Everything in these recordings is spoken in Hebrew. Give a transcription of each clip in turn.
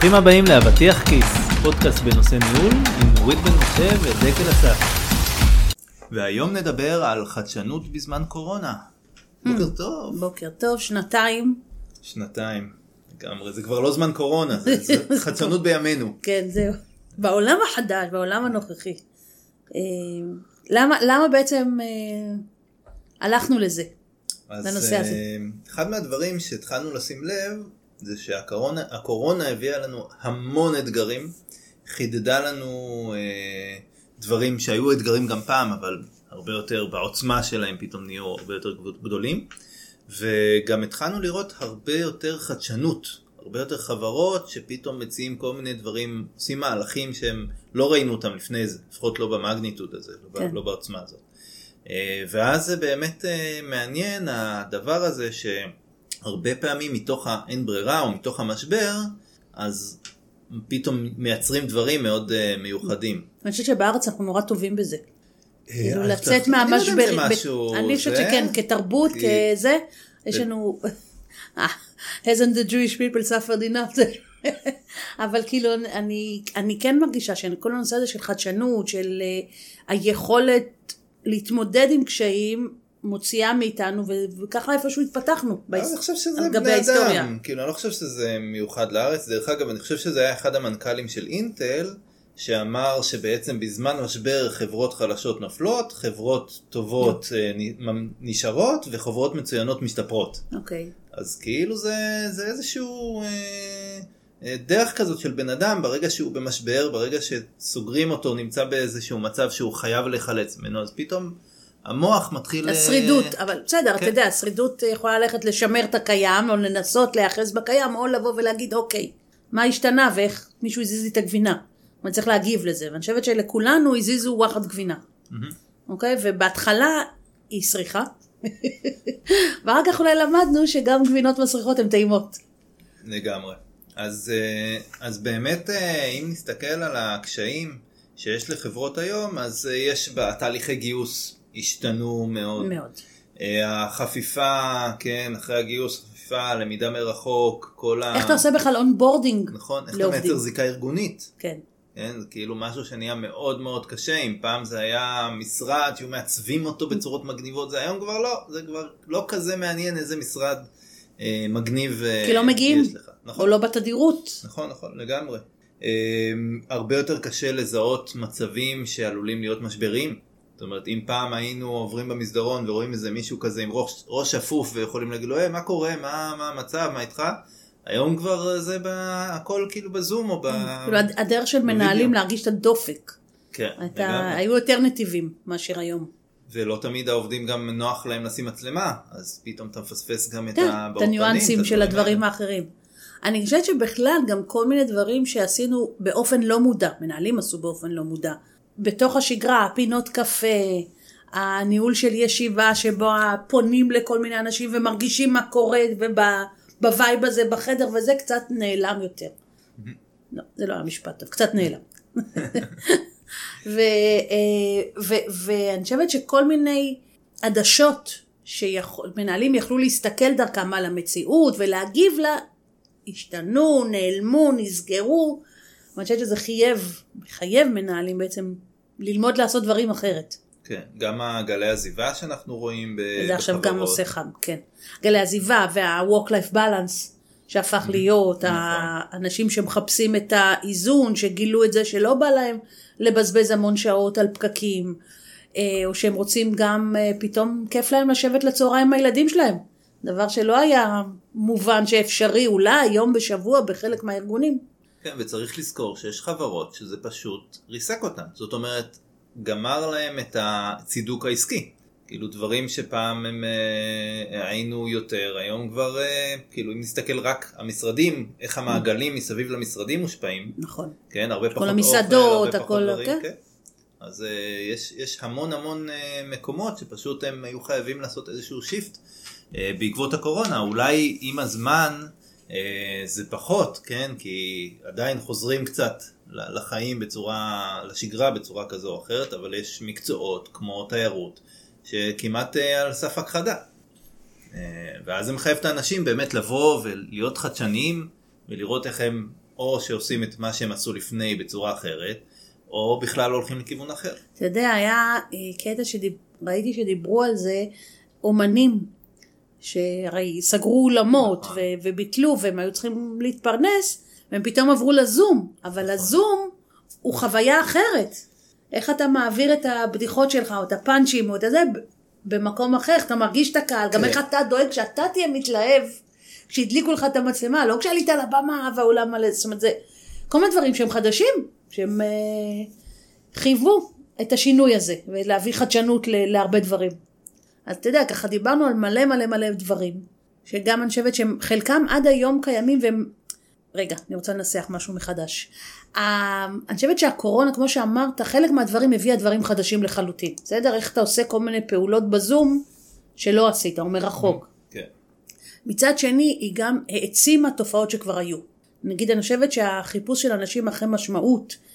ברוכים הבאים לאבטיח כיס, פודקאסט בנושא ניהול עם נורית בן משה ודקל אסף. והיום נדבר על חדשנות בזמן קורונה. בוקר טוב. בוקר טוב, שנתיים. שנתיים, לגמרי, זה כבר לא זמן קורונה, זה, זה חדשנות בימינו. כן, זהו. בעולם החדש, בעולם הנוכחי. אה, למה, למה בעצם אה, הלכנו לזה, אז לנושא הזה? אה, אחד מהדברים שהתחלנו לשים לב, זה שהקורונה הקורונה הביאה לנו המון אתגרים, חידדה לנו אה, דברים שהיו אתגרים גם פעם, אבל הרבה יותר בעוצמה שלהם פתאום נהיו הרבה יותר גדולים, וגם התחלנו לראות הרבה יותר חדשנות, הרבה יותר חברות שפתאום מציעים כל מיני דברים, עושים מהלכים שהם לא ראינו אותם לפני זה, לפחות לא במגניטוד הזה, לא, כן. לא בעוצמה הזאת. אה, ואז זה באמת אה, מעניין הדבר הזה שהרבה פעמים מתוך האין ברירה או מתוך המשבר, אז פתאום מייצרים דברים מאוד אה, מיוחדים. אני חושבת שבארץ אנחנו נורא טובים בזה. כאילו אה, לצאת לא יודע אם מהמשבר. אני חושבת זה- שכן, כתרבות, כזה, יש לנו... אה, hasn't the Jewish people suffered enough. זה- אבל כאילו אני, אני כן מרגישה שכל הנושא הזה של חדשנות, של היכולת להתמודד עם קשיים, מוציאה מאיתנו, וככה איפשהו התפתחנו. אני חושב שזה בני. אדם, כאילו אני לא חושב שזה מיוחד לארץ, דרך אגב אני חושב שזה היה אחד המנכ"לים של אינטל, שאמר שבעצם בזמן משבר חברות חלשות נופלות, חברות טובות אה, נשארות וחברות מצוינות משתפרות. אוקיי. אז כאילו זה, זה איזשהו אה, אה, דרך כזאת של בן אדם ברגע שהוא במשבר, ברגע שסוגרים אותו, נמצא באיזשהו מצב שהוא חייב להיחלץ ממנו, אז פתאום המוח מתחיל... אה, השרידות, אבל בסדר, אתה כן. יודע, השרידות יכולה ללכת לשמר את הקיים, או לנסות להיאחז בקיים, או לבוא ולהגיד, אוקיי, מה השתנה ואיך מישהו הזיז לי את הגבינה. אני צריך להגיב לזה, ואני חושבת שלכולנו הזיזו וואחד גבינה. מהמם. אוקיי? ובהתחלה היא סריחה, ואחר כך אולי למדנו שגם גבינות מסריחות הן טעימות. לגמרי. אז, אה, אז באמת אה, אם נסתכל על הקשיים שיש לחברות היום, אז יש בתהליכי גיוס השתנו מאוד. מאוד. אה, החפיפה, כן, אחרי הגיוס, חפיפה, למידה מרחוק, כל ה... איך אתה עושה בכלל onboarding נכון, איך אתה לעובדים? מייצר זיקה ארגונית. כן. כן, זה כאילו משהו שנהיה מאוד מאוד קשה, אם פעם זה היה משרד שהיו מעצבים אותו בצורות מגניבות, זה היום כבר לא, זה כבר לא כזה מעניין איזה משרד אה, מגניב אה, כי לא מגיעים, יש. נכון, או לא בתדירות. נכון, נכון, לגמרי. אה, הרבה יותר קשה לזהות מצבים שעלולים להיות משברים. זאת אומרת, אם פעם היינו עוברים במסדרון ורואים איזה מישהו כזה עם ראש, ראש אפוף ויכולים להגיד לו, היי, מה קורה, מה, מה המצב, מה איתך? היום כבר זה ב... הכל כאילו בזום או ב... כאילו הד- הדרך של מנהלים. להרגיש את הדופק. כן, אתה, לגמרי. היו יותר נתיבים מאשר היום. ולא תמיד העובדים גם נוח להם לשים מצלמה, אז פתאום אתה מפספס גם את כן, ה... את הניואנסים של הדברים. האחרים. אני חושבת שבכלל גם כל מיני דברים שעשינו באופן לא מודע, מנהלים עשו באופן לא מודע. בתוך השגרה, פינות קפה, הניהול של ישיבה שבו פונים לכל מיני אנשים ומרגישים מה קורה ובווייב הזה בחדר וזה קצת נעלם יותר. לא, זה לא היה משפט טוב, קצת נעלם. אה, ואני חושבת שכל מיני עדשות שמנהלים יכלו להסתכל דרכם על המציאות ולהגיב לה, השתנו, נעלמו, נסגרו. ואני חושבת שזה חייב, חייב מנהלים בעצם ללמוד לעשות דברים אחרת. כן, גם הגלי עזיבה שאנחנו רואים ב... זה עכשיו גם בחברות. נושא חם, כן. גלי עזיבה וה-work-life balance שהפך להיות, נכון. האנשים שמחפשים את האיזון, שגילו את זה שלא בא להם לבזבז המון שעות על פקקים, אה, או שהם רוצים גם, אה, פתאום כיף להם לשבת לצהריים עם הילדים שלהם. דבר שלא היה מובן שאפשרי, אולי יום בשבוע בחלק מהארגונים. כן, וצריך לזכור שיש חברות שזה פשוט ריסק אותן. זאת אומרת, גמר להם את הצידוק העסקי. כאילו דברים שפעם הם אה, היינו יותר, היום כבר, אה, כאילו אם נסתכל רק המשרדים, איך המעגלים מסביב למשרדים מושפעים, נכון. כן, הרבה פחות המסעדות, אוכל, הרבה פחות הכל, דברים, כן. כן. אז אה, יש, יש המון המון אה, מקומות שפשוט הם היו חייבים לעשות איזשהו שיפט אה, בעקבות הקורונה. אולי עם הזמן אה, זה פחות, כן? כי עדיין חוזרים קצת לחיים בצורה, לשגרה בצורה כזו או אחרת, אבל יש מקצועות כמו תיירות שכמעט אה, על סף הכחדה. אה, ואז זה מחייב את האנשים באמת לבוא ולהיות חדשניים ולראות איך הם או שעושים את מה שהם עשו לפני בצורה אחרת, או בכלל לא הולכים לכיוון אחר. אתה יודע, היה אה, קטע שראיתי שדיברו על זה, אומנים, שהרי סגרו אולמות נכון. ו- וביטלו והם היו צריכים להתפרנס, והם פתאום עברו לזום, אבל הזום הוא חוויה אחרת. איך אתה מעביר את הבדיחות שלך, או את הפאנצ'ים, או את זה, במקום אחר, איך אתה מרגיש את הקהל, גם כן. איך אתה דואג שאתה תהיה מתלהב כשהדליקו לך את המצלמה, לא כשעלית לבמה והאולם מלא, זאת אומרת זה כל מיני דברים שהם חדשים, שהם אה, חייבו את השינוי הזה, ולהביא חדשנות ל- להרבה דברים. אז אתה יודע, ככה דיברנו על מלא מלא מלא דברים, שגם אני חושבת שהם חלקם עד היום קיימים והם... רגע, אני רוצה לנסח משהו מחדש. ה- אני חושבת שהקורונה, כמו שאמרת, חלק מהדברים הביאה דברים חדשים לחלוטין. בסדר? איך אתה עושה כל מיני פעולות בזום שלא עשית, או מרחוק. כן. מצד שני, היא גם העצימה תופעות שכבר היו. נגיד, אני חושבת שהחיפוש של אנשים אחרי משמעות, אה,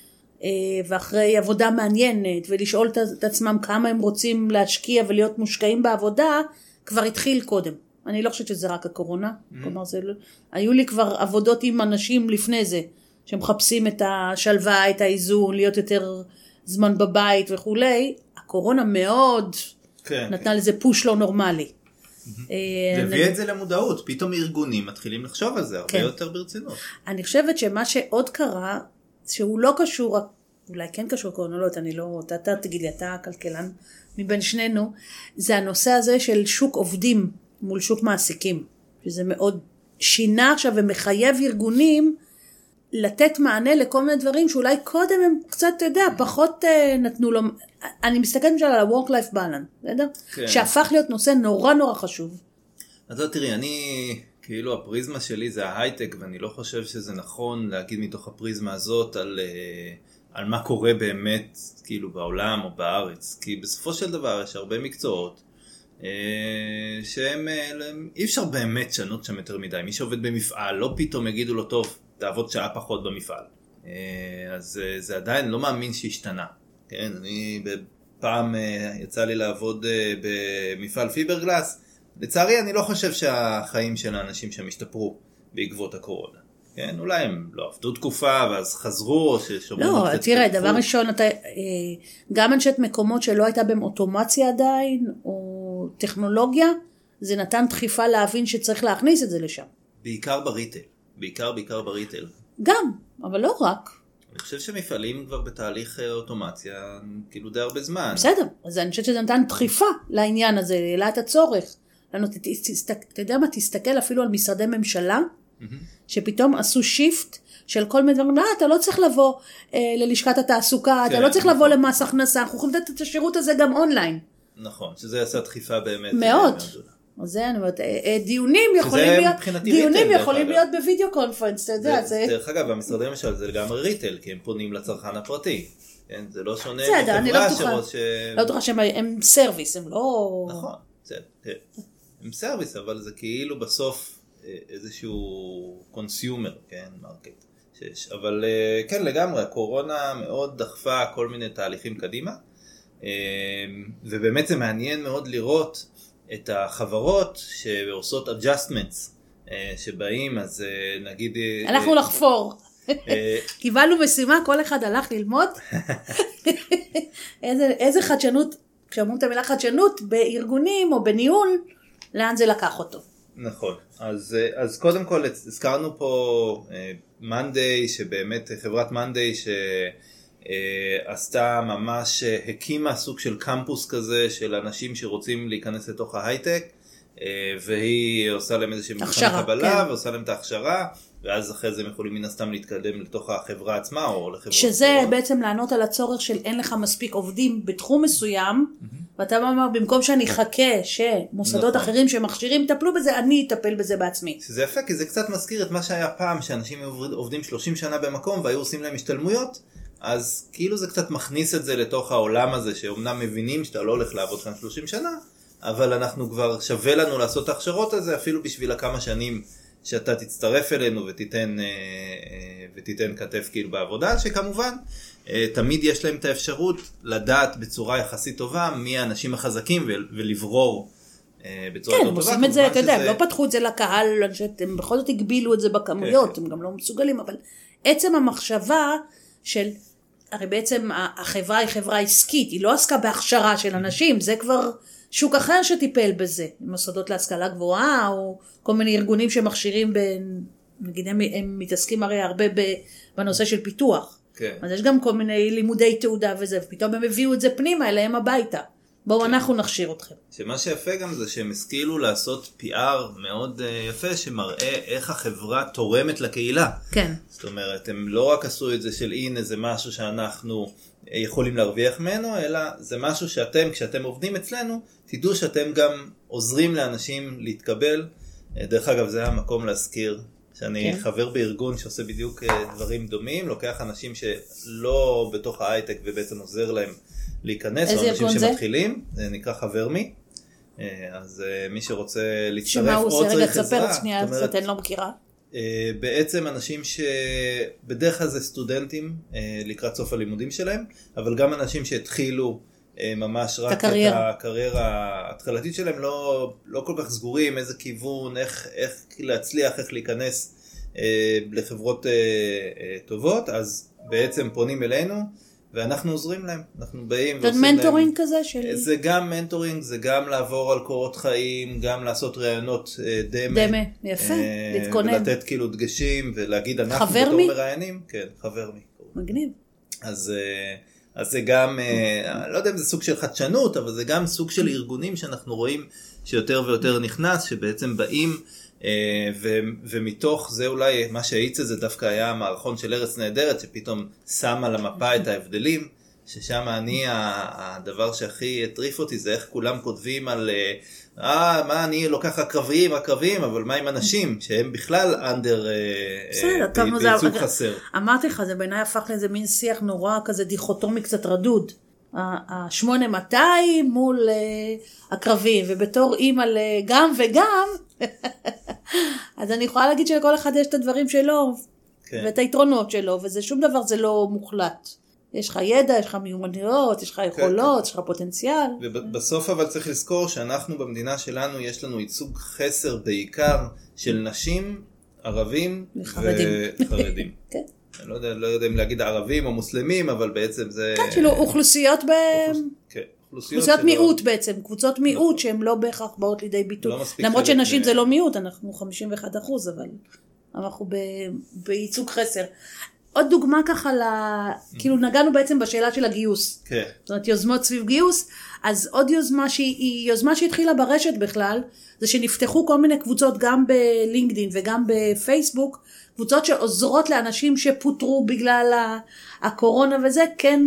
ואחרי עבודה מעניינת, ולשאול את- עצמם כמה הם רוצים להשקיע ולהיות מושקעים בעבודה, כבר התחיל קודם. אני לא חושבת שזה רק הקורונה, כלומר זה לא... היו לי כבר עבודות עם אנשים לפני זה, שמחפשים את השלווה, את האיזון, להיות יותר זמן בבית וכולי. הקורונה מאוד כן. נתנה לזה פוש לא נורמלי. אה, זה הביא את זה למודעות, פתאום ארגונים מתחילים לחשוב על זה הרבה כן. יותר ברצינות. אני חושבת שמה שעוד קרה, שהוא לא קשור, אולי כן קשור לקורונה, יודעת, אני לא, אתה, אתה תגיד לי, אתה הכלכלן מבין שנינו, זה הנושא הזה של שוק עובדים מול שוק מעסיקים, שזה מאוד שינה עכשיו ומחייב ארגונים לתת מענה לכל מיני דברים שאולי קודם הם קצת, אתה יודע, פחות אה, נתנו לו, אני מסתכלת למשל על ה-work-life balance, בסדר? כן. שהפך להיות נושא נורא נורא חשוב. אז לא, תראי, אני, כאילו הפריזמה שלי זה ההייטק, ואני לא חושב שזה נכון להגיד מתוך הפריזמה הזאת על, אה, על מה קורה באמת, כאילו בעולם או בארץ. כי בסופו של דבר יש הרבה מקצועות אה, שהם, אה, אי אפשר באמת לשנות שם יותר מדי. מי שעובד במפעל, לא פתאום יגידו לו, טוב, תעבוד שעה פחות במפעל. אז זה עדיין לא מאמין שהשתנה. כן, אני פעם יצא לי לעבוד במפעל פיברגלס. לצערי אני לא חושב שהחיים של האנשים שם השתפרו בעקבות הקורונה. כן, אולי הם לא עבדו תקופה ואז חזרו או ששומרים לא, קצת תראה, התפתחות. דבר ראשון, אתה, אה, גם אנשית מקומות שלא הייתה בהם אוטומציה עדיין, או טכנולוגיה, זה נתן דחיפה להבין שצריך להכניס את זה לשם. בעיקר ב retail, בעיקר בעיקר ב retail. גם, אבל לא רק. אני חושב שמפעלים כבר בתהליך אה, אוטומציה כאילו די הרבה זמן. בסדר, אז אני חושבת שזה נתן דחיפה לעניין הזה, העלה את הצורך. לנו, אתה יודע מה, תסתכל אפילו על משרדי ממשלה, שפתאום עשו shift של כל מיני דברים, לא, אתה לא צריך לבוא אה, ללשכת התעסוקה, אתה כן, לא צריך לבוא נכון. למס הכנסה, אנחנו יכולים לתת את השירות הזה גם אונליין. נכון, שזה עשה דחיפה באמת. מאוד. אה, גדולה. אז זה אני אומרת, אה, אה, דיונים יכולים להיות, דיונים יכולים. להיות ב video conference, אתה יודע, זה, דרך אגב, המשרדי ממשל זה לגמרי retail, כי הם פונים לצרכן הפרטי. כן, זה לא שונה לא מחברה בטוחה. שרוץ ש... לא בטוחה שהם הם service, הם לא... נכון, בסדר. הם service, אבל זה כאילו בסוף אה, איזשהו consumer, כן, market. שיש. אבל אה, כן, לגמרי, הקורונה מאוד דחפה כל מיני תהליכים קדימה, אה, ובאמת זה מעניין מאוד לראות את החברות שעושות adjustments, שבאים, אז נגיד... הלכנו אה, לחפור. קיבלנו משימה, כל אחד הלך ללמוד. איזה, איזה חדשנות, כשאומרים את המילה חדשנות, בארגונים או בניהול, לאן זה לקח אותו. נכון, אז, אה, אז קודם כל הזכרנו פה מאנדיי, שבאמת חברת מאנדיי שעשתה ממש, אה, הקימה סוג של קמפוס כזה של אנשים שרוצים להיכנס לתוך ההייטק, אה, והיא עושה להם איזושהי מבחן הכשרה, קבלה, כן. ועושה להם את ההכשרה, ואז אחרי זה הם יכולים מן הסתם להתקדם לתוך החברה עצמה או לחברות שזה אחרות. בעצם לענות על הצורך של אין לך מספיק עובדים בתחום מסוים, ואתה אומר, במקום שאני אחכה שמוסדות נכון. אחרים שמכשירים יטפלו בזה, אני אטפל בזה בעצמי. שזה יפה כי זה קצת מזכיר את מה שהיה פעם שאנשים עובדים 30 שנה במקום והיו עושים להם השתלמויות אז כאילו זה קצת מכניס את זה לתוך העולם הזה שאומנם מבינים שאתה לא הולך לעבוד כאן 30 שנה אבל אנחנו כבר שווה לנו לעשות את ההכשרות הזה אפילו בשביל הכמה שנים שאתה תצטרף אלינו ותיתן, אה, אה, ותיתן כתף כאילו בעבודה שכמובן אה, תמיד יש להם את האפשרות לדעת בצורה יחסית טובה מי האנשים החזקים ול- ולברור בצורה כן, הם. עושים את זה, אתה יודע, הם לא פתחו את זה לקהל, הם בכל זאת הגבילו את זה בכמויות, כן, הם גם לא מסוגלים, אבל עצם המחשבה של, הרי בעצם החברה היא חברה עסקית, היא לא עסקה בהכשרה של אנשים, זה כבר שוק אחר שטיפל בזה, מוסדות להשכלה גבוהה, או כל מיני ארגונים שמכשירים, בין, נגיד הם, הם מתעסקים הרי הרבה בנושא של פיתוח. כן. אז יש גם כל מיני לימודי תעודה וזה, ופתאום הם הביאו את זה פנימה אליהם הביתה. בואו כן. אנחנו נכשיר אתכם. שמה שיפה גם זה שהם השכילו לעשות PR מאוד אה, יפה שמראה איך החברה תורמת לקהילה. כן. זאת אומרת, הם לא רק עשו את זה של הנה זה משהו שאנחנו יכולים להרוויח ממנו, אלא זה משהו שאתם, כשאתם עובדים אצלנו, תדעו שאתם גם עוזרים לאנשים להתקבל. אה, דרך אגב, זה המקום להזכיר שאני כן. חבר בארגון שעושה בדיוק אה, דברים דומים, לוקח אנשים שלא בתוך ההייטק ובעצם עוזר להם להיכנס, או אנשים ארגון זה? שמתחילים, זה נקרא חבר מי. אה, אז מי שרוצה להצטרף שמה הוא עושה? רגע, צריך תספר עזרה, שנייה, אומרת, קצת אני לא מכירה. אה, בעצם אנשים שבדרך כלל זה סטודנטים אה, לקראת סוף הלימודים שלהם, אבל גם אנשים שהתחילו אה, ממש רק את הקריירה. הקריירה ההתחלתית שלהם, לא, לא כל כך סגורים איזה כיוון, איך, איך להצליח, איך להיכנס לחברות טובות, אז בעצם פונים אלינו ואנחנו עוזרים להם, אנחנו באים זה ועושים להם... מנטורינג כזה של זה גם mentoring, זה גם לעבור על קורות חיים, גם לעשות ראיונות אה, דמה. דמה, יפה, אה, להתכונן. ולתת כאילו דגשים ולהגיד אנחנו בתור מי? מראיינים, כן, חבר מי. מגניב. אז, אה, אז זה גם, לא יודע אם זה סוג של חדשנות, אבל זה גם סוג של ארגונים שאנחנו רואים שיותר ויותר נכנס, שבעצם באים, ו, ומתוך זה אולי מה שהאיץ את זה דווקא היה המערכון של ארץ נהדרת, שפתאום שם על המפה את ההבדלים. ששם אני, הדבר שהכי הטריף אותי זה איך כולם כותבים על, אה, אה, מה אני לוקח רק קרביים, אבל מה עם אנשים שהם בכלל אנדר, זה... בייצוג חסר. אמרתי לך, זה בעיניי הפך לאיזה מין שיח נורא כזה דיכוטומי קצת רדוד. ה-8200 מול אה, הקרבים, ובתור אימא לגם וגם, אז אני יכולה להגיד שלכל אחד יש את הדברים שלו, כן. ואת היתרונות שלו, וזה שום דבר זה לא מוחלט. יש לך ידע, יש לך מיומנויות, יש לך יכולות, יש לך פוטנציאל. ובסוף אבל צריך לזכור שאנחנו במדינה שלנו יש לנו ייצוג חסר בעיקר של נשים, ערבים וחרדים. וחרדים. כן. אני לא יודע, לא יודע אם להגיד ערבים או מוסלמים, אבל בעצם זה... כן, כאילו אוכלוסיות ב... כן, אוכלוסיות שלא- מיעוט בעצם, קבוצות מיעוט נכון. שהן לא בהכרח באות לידי ביטוי. לא למרות שנשים זה לא מיעוט, אנחנו 51 אחוז, אבל אנחנו ב... בייצוג חסר. עוד דוגמה ככה, ל... כאילו נגענו בעצם בשאלה של הגיוס. כן, זאת אומרת יוזמות סביב גיוס, אז עוד יוזמה שהיא היא יוזמה שהתחילה ברשת בכלל, זה שנפתחו כל מיני קבוצות גם בלינקדין וגם בפייסבוק, קבוצות שעוזרות לאנשים שפוטרו בגלל הקורונה וזה, כן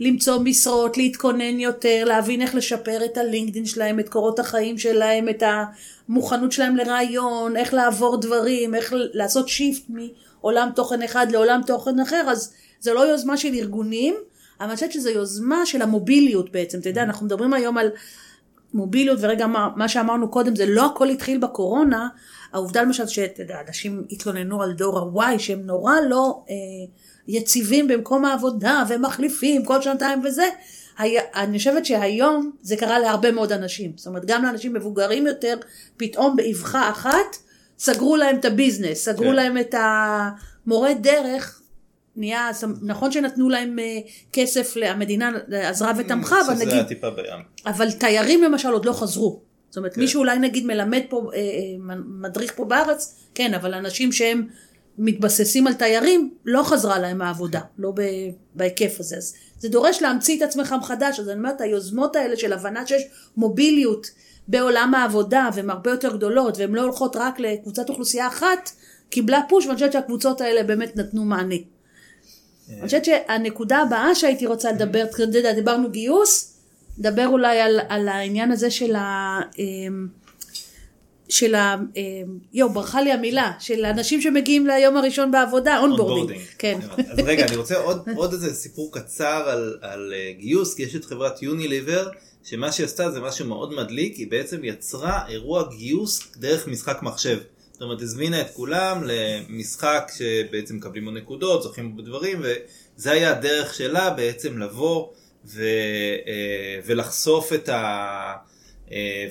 למצוא משרות, להתכונן יותר, להבין איך לשפר את הלינקדין שלהם, את קורות החיים שלהם, את המוכנות שלהם לרעיון, איך לעבור דברים, איך לעשות שיפט מעולם תוכן אחד לעולם תוכן אחר, אז זה לא יוזמה של ארגונים, אבל אני חושבת שזו יוזמה של המוביליות בעצם, אתה יודע, אנחנו מדברים היום על מוביליות, ורגע מה, מה שאמרנו קודם, זה לא הכל התחיל בקורונה, העובדה למשל שאתה יודע, אנשים התלוננו על דור ה-Y שהם נורא לא אה, יציבים במקום העבודה ומחליפים כל שנתיים וזה, היה, אני חושבת שהיום זה קרה להרבה מאוד אנשים, זאת אומרת גם לאנשים מבוגרים יותר, פתאום באבחה אחת סגרו להם את הביזנס, סגרו כן. להם את המורה דרך, נהיה, נכון שנתנו להם אה, כסף, המדינה עזרה ותמכה, אני אבל נגיד היה טיפה בים. אבל תיירים למשל עוד לא חזרו. זאת אומרת, כן. מישהו אולי נגיד מלמד פה, אה, אה, מדריך פה בארץ, כן, אבל אנשים שהם מתבססים על תיירים, לא חזרה להם העבודה, לא ב- בהיקף הזה. אז זה דורש להמציא את עצמך מחדש, אז אני אומרת, היוזמות האלה של הבנה שיש מוביליות בעולם העבודה, והן הרבה יותר גדולות, והן לא הולכות רק לקבוצת אוכלוסייה אחת, קיבלה פוש, ואני חושבת שהקבוצות האלה באמת נתנו מענה. אני חושבת שהנקודה הבאה שהייתי רוצה לדבר, דיברנו גיוס, נדבר אולי על, על העניין הזה של ה... של ה... אמ, יואו, ברחה לי המילה, של אנשים שמגיעים ליום הראשון בעבודה, onboarding. כן. אז רגע, אני רוצה עוד, עוד איזה סיפור קצר על, על אה, גיוס, כי יש את חברת יוניליבר, שמה שהיא עשתה זה משהו מאוד מדליק, היא בעצם יצרה אירוע גיוס דרך משחק מחשב. זאת אומרת, הזמינה את כולם למשחק שבעצם מקבלים בו נקודות, זוכים בו בדברים, וזה היה הדרך שלה בעצם לבוא ו, אה, ולחשוף את, ה, אה,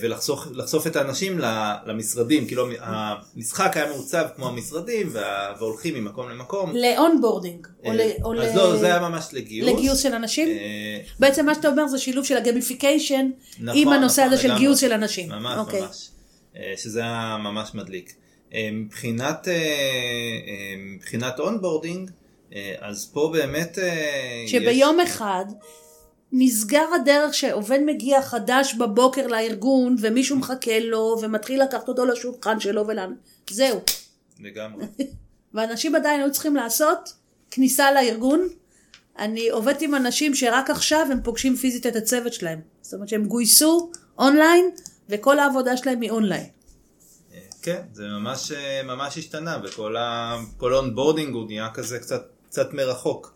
ולחשוף לחשוף את האנשים למשרדים, כאילו המשחק היה מעוצב כמו המשרדים וה- והולכים ממקום למקום. ל onboarding. או אה, ל- או אז ל- לא, זה היה ממש לגיוס. לגיוס של אנשים? אה, בעצם מה שאתה אומר זה שילוב של ה gamification נכון, עם הנושא נכון, הזה של. גיוס של אנשים. ממש אוקיי. ממש. אה, שזה היה ממש מדליק. אה, מבחינת, אה, אה, מבחינת onboarding, אה, אז פה באמת... אה, יש- שביום אחד נסגר הדרך שעובד מגיע חדש בבוקר לארגון ומישהו מחכה לו ומתחיל לקחת אותו לשולחן שלו ולאן. זהו. לגמרי. ואנשים עדיין היו צריכים לעשות כניסה לארגון. אני עובדת עם אנשים שרק עכשיו הם פוגשים פיזית את הצוות שלהם. זאת אומרת שהם גויסו אונליין וכל העבודה שלהם היא אונליין. אה, כן, זה ממש, אה, ממש השתנה, וכל ה- ה onboarding הוא נהיה כזה קצת, קצת מרחוק.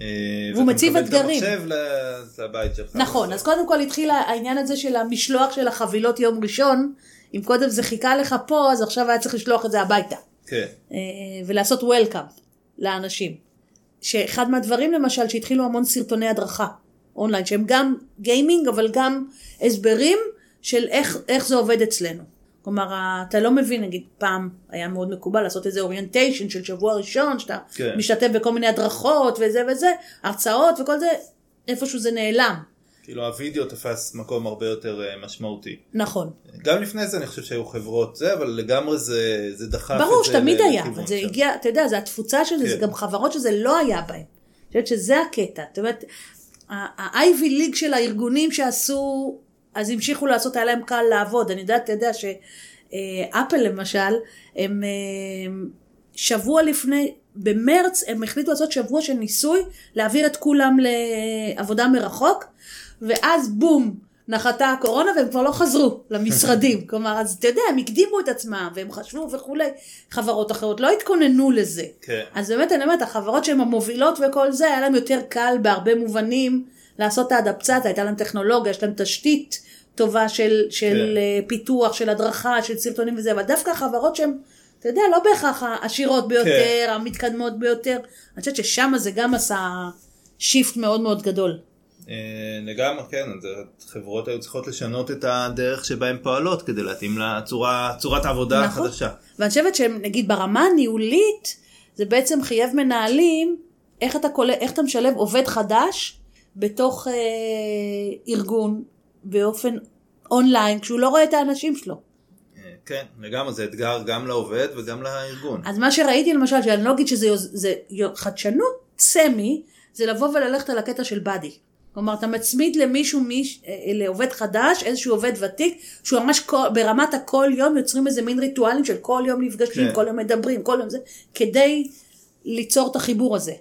אה, והוא מציב ואתה אתגרים. מקבל את המחשב לבית שלך. נכון, אז קודם כל התחיל העניין הזה של המשלוח של החבילות יום ראשון. אם קודם זה חיכה לך פה, אז עכשיו היה צריך לשלוח את זה הביתה. כן, אה, ולעשות welcome לאנשים. שאחד מהדברים למשל שהתחילו המון סרטוני הדרכה אונליין שהם גם gaming אבל גם הסברים של איך, איך זה עובד אצלנו. כלומר אתה לא מבין נגיד פעם היה מאוד מקובל לעשות איזה orientation של שבוע ראשון שאתה כן. משתתף בכל מיני הדרכות וזה וזה הרצאות וכל זה איפשהו זה נעלם. כאילו הווידאו תפס מקום הרבה יותר אה, משמעותי. נכון. גם לפני זה אני חושב שהיו חברות זה, אבל לגמרי זה, זה דחף את זה ברור שתמיד היה, אבל זה שם. הגיע, אתה יודע, זה התפוצה של זה, זה כן. גם חברות שזה לא היה בהן. אני חושבת שזה הקטע. זאת אומרת, ה-IV ליג של הארגונים שעשו, אז המשיכו לעשות, היה להם קל לעבוד. אני יודעת, אתה יודע שאפל למשל, הם אה, שבוע לפני, במרץ הם החליטו לעשות שבוע של ניסוי, להעביר את כולם לעבודה מרחוק, ואז בום, נחתה הקורונה והם כבר לא חזרו למשרדים. כלומר, אז אתה יודע, הם הקדימו את עצמם והם חשבו וכולי. חברות אחרות לא התכוננו לזה. כן. אז באמת, אני אומרת, החברות שהן המובילות וכל זה, היה להם יותר קל בהרבה מובנים לעשות את האדפצציה, הייתה להם טכנולוגיה, יש להם תשתית טובה של, של כן. אה, פיתוח, של הדרכה, של סרטונים וזה, אבל דווקא החברות שהן, אתה יודע, לא בהכרח העשירות ביותר, המתקדמות ביותר, אני חושבת ששם זה גם עשה shift מאוד מאוד גדול. אה, לגמרי, כן, חברות היו צריכות לשנות את הדרך שבה הן פועלות כדי להתאים לצורת העבודה נכון. החדשה. ואני חושבת שנגיד ברמה הניהולית, זה בעצם חייב מנהלים, איך אתה, קול... איך אתה משלב עובד חדש בתוך אה, ארגון באופן אונליין, כשהוא לא רואה את האנשים שלו. כן, לגמרי, זה אתגר גם לעובד וגם לארגון. אז מה שראיתי למשל, שאני לא אגיד שזה יוז... זה חדשנות סמי, זה לבוא וללכת על הקטע של באדי. כלומר, אתה מצמיד למישהו, מיש, אה, לעובד חדש, איזשהו עובד ותיק, שהוא ממש כל, ברמת הכל יום יוצרים איזה מין ריטואלים של כל יום נפגשים, כן. כל יום מדברים, כל יום זה, כדי ליצור את החיבור הזה.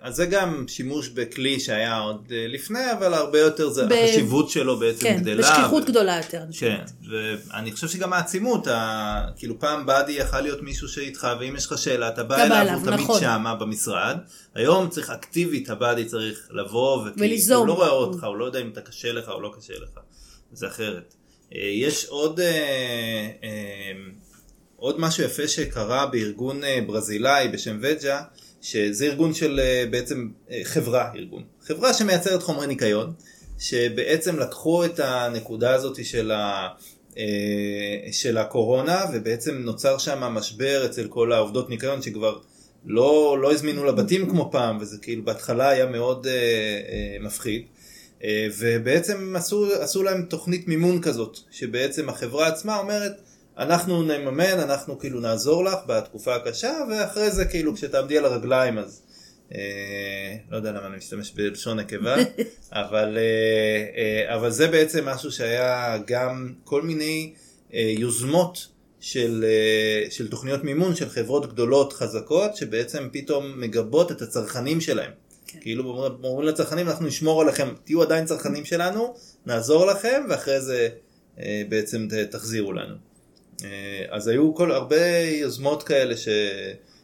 אז זה גם שימוש בכלי שהיה עוד אה, לפני, אבל הרבה יותר, זה, ב- החשיבות שלו בעצם כן, גדלה. בשכיחות ו- גדולה יותר. כן. ואני חושב שגם העצימות, ה... כאילו פעם באדי יכל להיות מישהו שאיתך, ואם יש לך שאלה, אתה בא אליו, הוא תמיד נכון. שמה במשרד. היום צריך אקטיבית, הבאדי צריך לבוא, וליזום. הוא לא רואה אותך, הוא לא יודע אם אתה קשה לך או לא קשה לך. זה אחרת. אה, יש עוד, אה, עוד משהו יפה שקרה בארגון ברזילאי בשם וג'ה, שזה ארגון של אה, בעצם אה, חברה, ארגון. חברה שמייצרת חומרי ניקיון, שבעצם לקחו את הנקודה הזאת של, ה, אה, של הקורונה, ובעצם נוצר שם משבר אצל כל העובדות ניקיון שכבר לא, לא הזמינו לבתים כמו פעם, וזה כאילו בהתחלה היה מאוד מפחיד. ובעצם עשו, עשו להם תוכנית מימון כזאת, שבעצם החברה עצמה אומרת, אנחנו נממן, אנחנו כאילו נעזור לך בתקופה הקשה, ואחרי זה כאילו כשתעמדי על הרגליים אז, אה, לא יודע למה אני משתמש בלשון נקבה, אבל, אה, אה, אבל זה בעצם משהו שהיה גם כל מיני אה, יוזמות של, אה, של תוכניות מימון של חברות גדולות חזקות, שבעצם פתאום מגבות את הצרכנים שלהם. כן. כאילו אומרים- לצרכנים אנחנו נשמור עליכם, תהיו עדיין צרכנים שלנו, נעזור לכם ואחרי זה אה, בעצם תחזירו לנו. אה, אז היו כל הרבה יוזמות כאלה ש,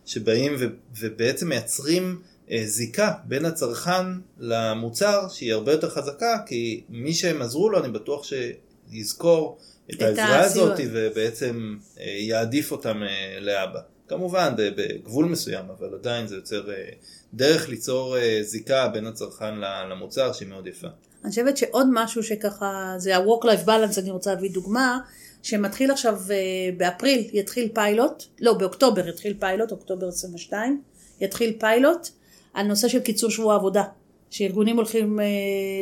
שבאים ו, ובעצם מייצרים אה, זיקה בין הצרכן למוצר שהיא הרבה יותר חזקה כי מי שהם עזרו לו אני בטוח שיזכור את את העזרה הסיוע. הזאת ובעצם אה, יעדיף אותם לאבא. כמובן בגבול מסוים, אבל עדיין זה יוצר דרך ליצור זיקה בין הצרכן למוצר שהיא מאוד יפה. אני חושבת שעוד משהו שככה, זה ה-work-life balance, אני רוצה להביא דוגמה, שמתחיל עכשיו אה, באפריל, יתחיל פיילוט, לא, באוקטובר יתחיל פיילוט, אוקטובר 22, יתחיל פיילוט על נושא של קיצור שבוע עבודה, שארגונים הולכים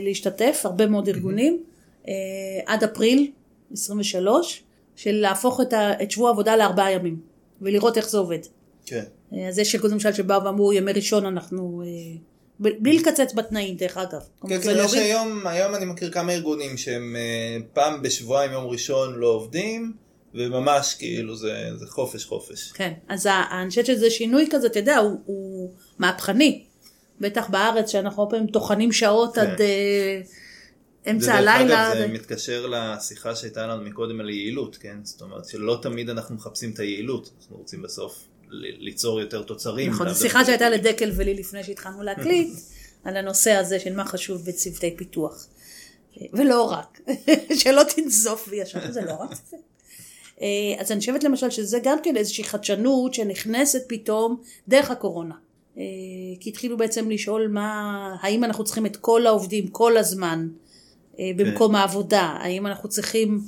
להשתתף, הרבה מאוד ארגונים, עד אפריל 23, של להפוך את, ה, את שבוע העבודה לארבעה ימים, ולראות איך זה עובד. כן. אז יש ארגונים למשל שבאו ואמרו ימי ראשון אנחנו, אה, בלי לקצץ בתנאים דרך אגב. כן, כן, יש היום, היום אני מכיר כמה ארגונים שהם אה, פעם בשבועיים יום ראשון לא עובדים. וממש כאילו זה, זה חופש חופש. כן, אז אני חושבת שזה שינוי כזה, אתה יודע, הוא, הוא מהפכני. בטח בארץ שאנחנו הרבה פעמים טוחנים שעות כן. עד... אה, אמצע הלילה. אגב, זה מתקשר לשיחה שהייתה לנו מקודם על יעילות, כן? זאת אומרת שלא תמיד אנחנו מחפשים את היעילות, אנחנו רוצים בסוף ליצור יותר תוצרים. נכון, זו שיחה שהייתה לדקל ולי לפני שהתחלנו להקליט, על הנושא הזה של מה חשוב בצוותי פיתוח. ולא רק, שלא תנזוף בי ישר, זה לא רק. אה, אז אני חושבת למשל שזה גם כן איזושהי חדשנות שנכנסת פתאום דרך הקורונה. אה, כי התחילו בעצם לשאול מה, האם אנחנו צריכים את כל העובדים כל הזמן. אה, במקום כן. העבודה, האם אנחנו צריכים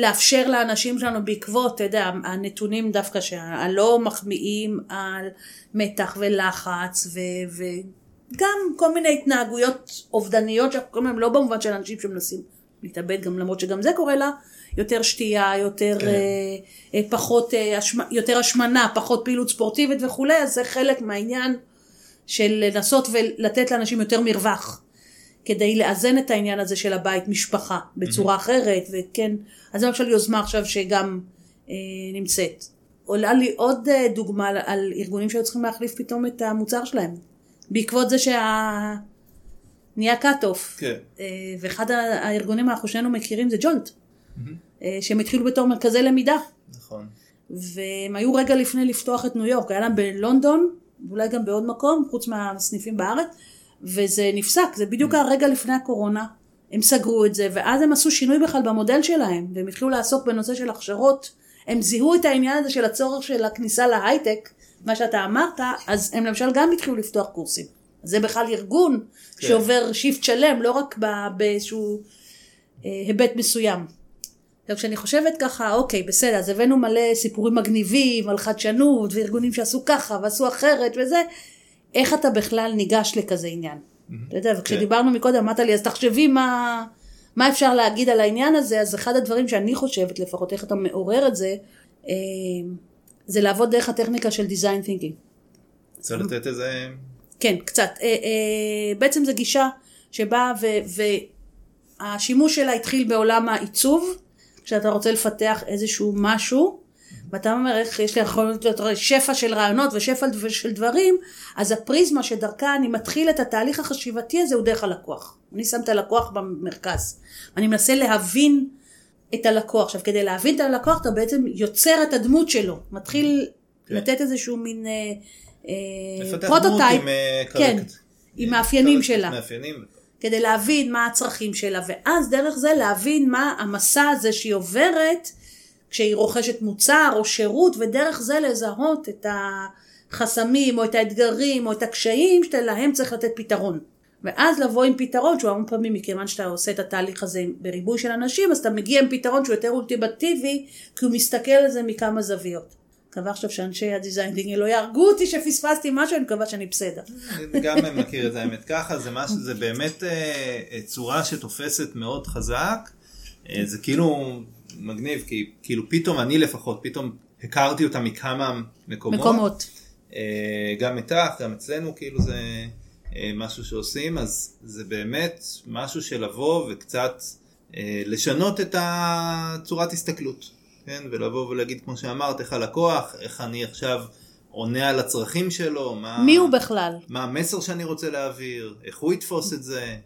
לאפשר לאנשים שלנו בעקבות, אתה יודע, הנתונים דווקא שהלא מחמיאים על מתח ולחץ ו, וגם כל מיני התנהגויות אובדניות שאנחנו קוראים להם לא במובן של אנשים שמנסים להתאבד גם למרות שגם זה קורה לה, יותר שתייה, יותר כן. אה, אה, פחות, אה, השמ, יותר השמנה, פחות פעילות ספורטיבית וכולי, אז זה חלק מהעניין של לנסות ולתת לאנשים יותר מרווח. כדי לאזן את העניין הזה של הבית משפחה בצורה mm-hmm. אחרת, וכן, אז זה למשל יוזמה עכשיו שגם אה, נמצאת. עולה לי עוד אה, דוגמה על, על ארגונים שהיו צריכים להחליף פתאום את המוצר שלהם, בעקבות זה שה... נהיה cut-off. כן. אה, ואחד הארגונים אנחנו שנינו מכירים זה ג'ולט, mm-hmm. אה, שהם התחילו בתור מרכזי למידה. נכון. והם היו רגע לפני לפתוח את ניו יורק, היה להם בלונדון, ואולי גם בעוד מקום, חוץ מהסניפים בארץ. וזה נפסק, זה בדיוק mm. הרגע לפני הקורונה, הם סגרו את זה, ואז הם עשו שינוי בכלל במודל שלהם, והם התחילו לעסוק בנושא של הכשרות, הם זיהו את העניין הזה של הצורך של הכניסה להייטק, מה שאתה אמרת, אז הם למשל גם התחילו לפתוח קורסים. זה בכלל ארגון כן. שעובר שיפט שלם, לא רק באיזשהו אה, היבט מסוים. עכשיו כשאני חושבת ככה, אוקיי, בסדר, אז הבאנו מלא סיפורים מגניבים על חדשנות, וארגונים שעשו ככה ועשו אחרת וזה, איך אתה בכלל ניגש לכזה עניין. אתה יודע, וכשדיברנו מקודם, אמרת לי, אז תחשבי מה, מה אפשר להגיד על העניין הזה, אז אחד הדברים שאני חושבת לפחות, איך אתה מעורר את זה, אה, זה לעבוד דרך הטכניקה של design thinking. רוצה לתת איזה... כן, קצת. אה, אה, בעצם זו גישה שבאה והשימוש שלה התחיל בעולם העיצוב, כשאתה רוצה לפתח איזשהו משהו, ואתה אומר איך יש לי יכולת להיות שפע של רעיונות ושפע של דברים, אז הפריזמה שדרכה אני מתחיל את התהליך החשיבתי הזה הוא דרך הלקוח. אני שם את הלקוח במרכז. אני מנסה להבין את הלקוח. עכשיו כדי להבין את הלקוח אתה בעצם יוצר את הדמות שלו. מתחיל כן. לתת איזשהו מין אה, אה, prototype. עם, אה, כן, עם מאפיינים שלה. מאפיינים. כדי להבין מה הצרכים שלה, ואז דרך זה להבין מה המסע הזה שהיא עוברת כשהיא רוכשת מוצר או שירות, ודרך זה לזהות את החסמים או את האתגרים או את הקשיים שלהם צריך לתת פתרון. ואז לבוא עם פתרון שהוא המון פעמים מכיוון שאתה עושה את התהליך הזה בריבוי של אנשים אז אתה מגיע עם פתרון שהוא יותר אולטימטיבי כי הוא מסתכל על זה מכמה זוויות. מקווה עכשיו שאנשי ה designing לא יהרגו אותי שפספסתי משהו, אני מקווה שאני בסדר. אני גם מכיר את האמת ככה, זה משהו, זה באמת אה, צורה שתופסת מאוד חזק, אה, זה כאילו מגניב, כי כאילו פתאום אני לפחות, פתאום הכרתי אותה מכמה מקומות. מקומות. אה, גם איתך, גם אצלנו, כאילו זה אה, משהו שעושים, אז זה באמת משהו של לבוא וקצת אה, לשנות את הצורת הסתכלות, כן? ולבוא ולהגיד, כמו שאמרת, איך הלקוח, איך אני עכשיו... עונה על הצרכים שלו, מה... מי הוא בכלל? מה המסר שאני רוצה להעביר, איך הוא יתפוס את זה.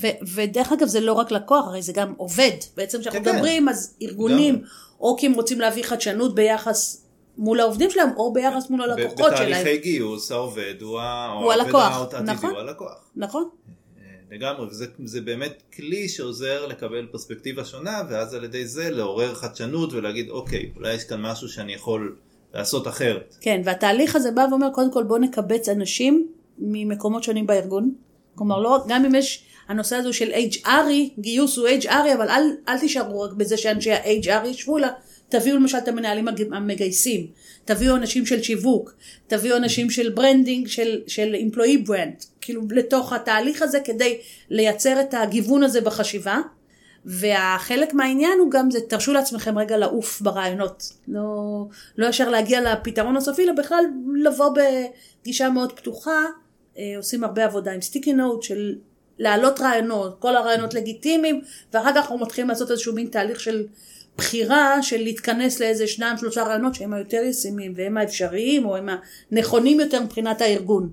ו- ודרך אגב זה לא רק לקוח, הרי זה גם עובד. בעצם כשאנחנו כן, כן. מדברים אז ארגונים, גם. או כי הם רוצים להביא חדשנות ביחס מול העובדים שלהם, או ביחס מול הלקוחות שלהם. בתהליכי גיוס העובד הוא, הוא הלקוח, נכון, הוא הלקוח. נכון. אה, לגמרי, וזה באמת כלי שעוזר לקבל פרספקטיבה שונה, ואז על ידי זה לעורר חדשנות ולהגיד, אוקיי, אולי יש כאן משהו שאני יכול לעשות אחרת. כן, והתהליך הזה בא ואומר, קודם כל בואו נקבץ אנשים ממקומות שונים בארגון. כלומר, לא, גם אם יש הנושא הזה של HR, גיוס הוא HR, אבל אל, אל תישארו רק בזה שאנשי ה-HR ישבו לה, תביאו למשל את המנהלים המגייסים, תביאו אנשים של שיווק, תביאו אנשים של branding, של, של employee brand, כאילו לתוך התהליך הזה כדי לייצר את הגיוון הזה בחשיבה. והחלק מהעניין הוא גם זה, תרשו לעצמכם רגע לעוף ברעיונות. לא, לא ישר להגיע לפתרון הסופי, אלא בכלל לבוא בגישה מאוד פתוחה. אה, עושים הרבה עבודה עם סטיקי נוט של להעלות רעיונות, כל הרעיונות לגיטימיים, ואחר כך אנחנו מתחילים לעשות איזשהו מין תהליך של בחירה, של להתכנס לאיזה שניים שלושה רעיונות שהם היותר ישימים, והם האפשריים, או הם הנכונים יותר מבחינת הארגון.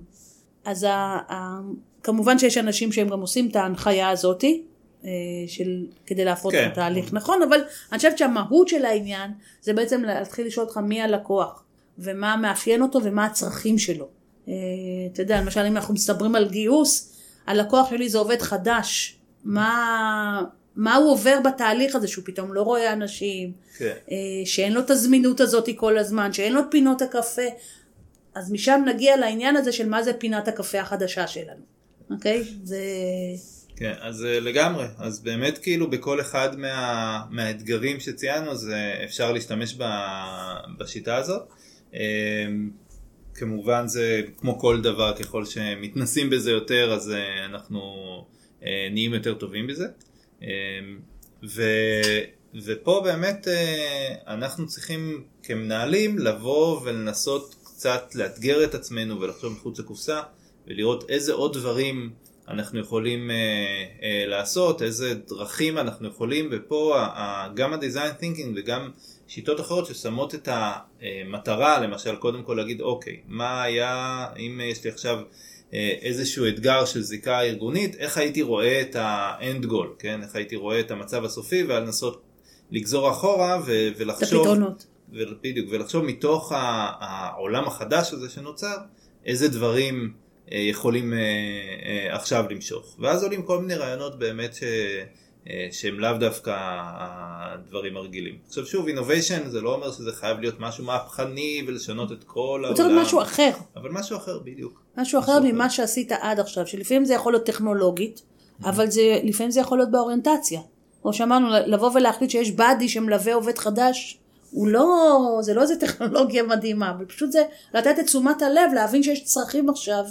אז ה, ה, כמובן שיש אנשים שהם גם עושים את ההנחיה הזאתי, אה, של, כדי להפרות כן. את התהליך, נכון, אבל אני חושבת שהמהות של העניין זה בעצם להתחיל לשאול אותך מי הלקוח, ומה מאפיין אותו ומה הצרכים שלו. אה, אתה יודע, למשל אם אנחנו מסתברים על גיוס, הלקוח שלי זה עובד חדש, מה, מה הוא עובר בתהליך הזה שהוא פתאום לא רואה אנשים, כן. אה, שאין לו את הזמינות הזאת כל הזמן, שאין לו פינות הקפה, אז משם נגיע לעניין הזה של מה זה פינת הקפה החדשה שלנו, אוקיי? זה... כן, אז אה, לגמרי, אז באמת כאילו בכל אחד מה, מהאתגרים שציינו אז אה, אפשר להשתמש ב, בשיטה הזאת. כמובן זה כמו כל דבר, ככל שמתנסים בזה יותר אז אה, אנחנו אה, נהיים יותר טובים בזה. אה, ו, ופה באמת אה, אנחנו צריכים כמנהלים לבוא ולנסות קצת לאתגר את עצמנו ולחשוב מחוץ לקופסה ולראות איזה עוד דברים אנחנו יכולים לעשות, איזה דרכים אנחנו יכולים, ופה ה- ה- גם ה-design thinking וגם שיטות אחרות ששמות את המטרה, למשל קודם כל להגיד אוקיי, מה היה, אם יש לי עכשיו אה, איזשהו אתגר של זיקה ארגונית, איך הייתי רואה את ה-end goal, כן? איך הייתי רואה את המצב הסופי ולנסות לגזור אחורה ו- את ולחשוב, הפתרונות. בדיוק, ולחשוב מתוך העולם החדש הזה שנוצר, איזה דברים אה, יכולים אה, עכשיו למשוך. ואז עולים כל מיני רעיונות באמת ש... אה, שהם לאו דווקא הדברים הרגילים. עכשיו שוב, innovation זה לא אומר שזה חייב להיות משהו מהפכני ולשנות את כל הוא צריך להיות משהו אחר. אבל משהו אחר בדיוק. משהו אחר משהו ממה שעשית עד עכשיו, שלפעמים זה יכול להיות טכנולוגית, אבל זה, לפעמים זה יכול להיות באוריינטציה. כמו שאמרנו, לבוא ולהחליט שיש באדי שמלווה עובד חדש, הוא לא, זה לא איזה טכנולוגיה מדהימה, אבל פשוט זה לתת את תשומת הלב, להבין שיש צרכים עכשיו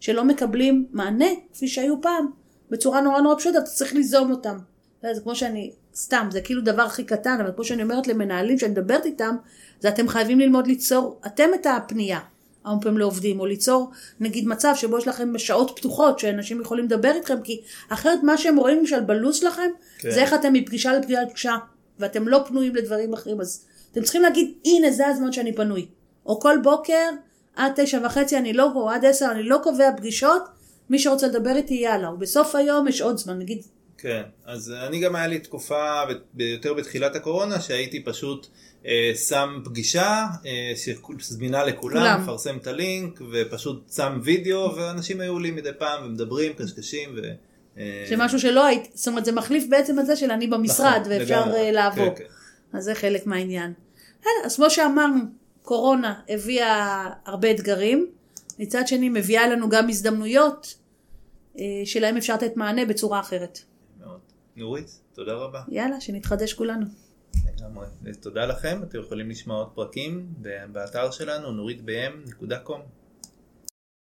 שלא מקבלים מענה, כפי שהיו פעם, בצורה נורא נורא פשוטה, אתה צריך ליזום אותם. יודע, זה כמו שאני, סתם, זה כאילו דבר הכי קטן, אבל כמו שאני אומרת למנהלים שאני מדברת איתם, זה אתם חייבים ללמוד ליצור, אתם את הפנייה. הרבה פעמים לעובדים, או ליצור נגיד מצב שבו יש לכם שעות פתוחות שאנשים יכולים לדבר איתכם, כי אחרת מה שהם רואים למשל בלו"ז שלכם, כן. זה איך אתם מפגישה לפגישה לפגישה, ואתם לא פנויים לדברים אחרים, אז אתם צריכים להגיד, הנה זה הזמן שאני פנוי. או כל בוקר, עד תשע וחצי אני לא, או עד עשר אני לא קובע פגישות, מי שרוצה לדבר איתי יאללה, ובסוף היום יש עוד זמן, נגיד, כן, אז אני גם היה לי תקופה יותר בתחילת הקורונה שהייתי פשוט אה, שם פגישה אה, שזמינה לכולם, כולם. מפרסם את הלינק ופשוט שם וידאו ואנשים היו לי מדי פעם ומדברים, קשקשים ו... אה, שמשהו שלא היית, זאת אומרת זה מחליף בעצם את זה של אני במשרד, נכון, ואפשר לגמרי. אה, לעבור. כן, כן. אז זה חלק מהעניין. אז כמו שאמרנו, קורונה הביאה הרבה אתגרים, מצד שני מביאה לנו גם הזדמנויות אה, שלהם אפשר לתת מענה בצורה אחרת. נורית, תודה רבה. יאללה, שנתחדש כולנו. לגמרי. תודה לכם, אתם יכולים לשמוע עוד פרקים באתר שלנו נורית bm.com.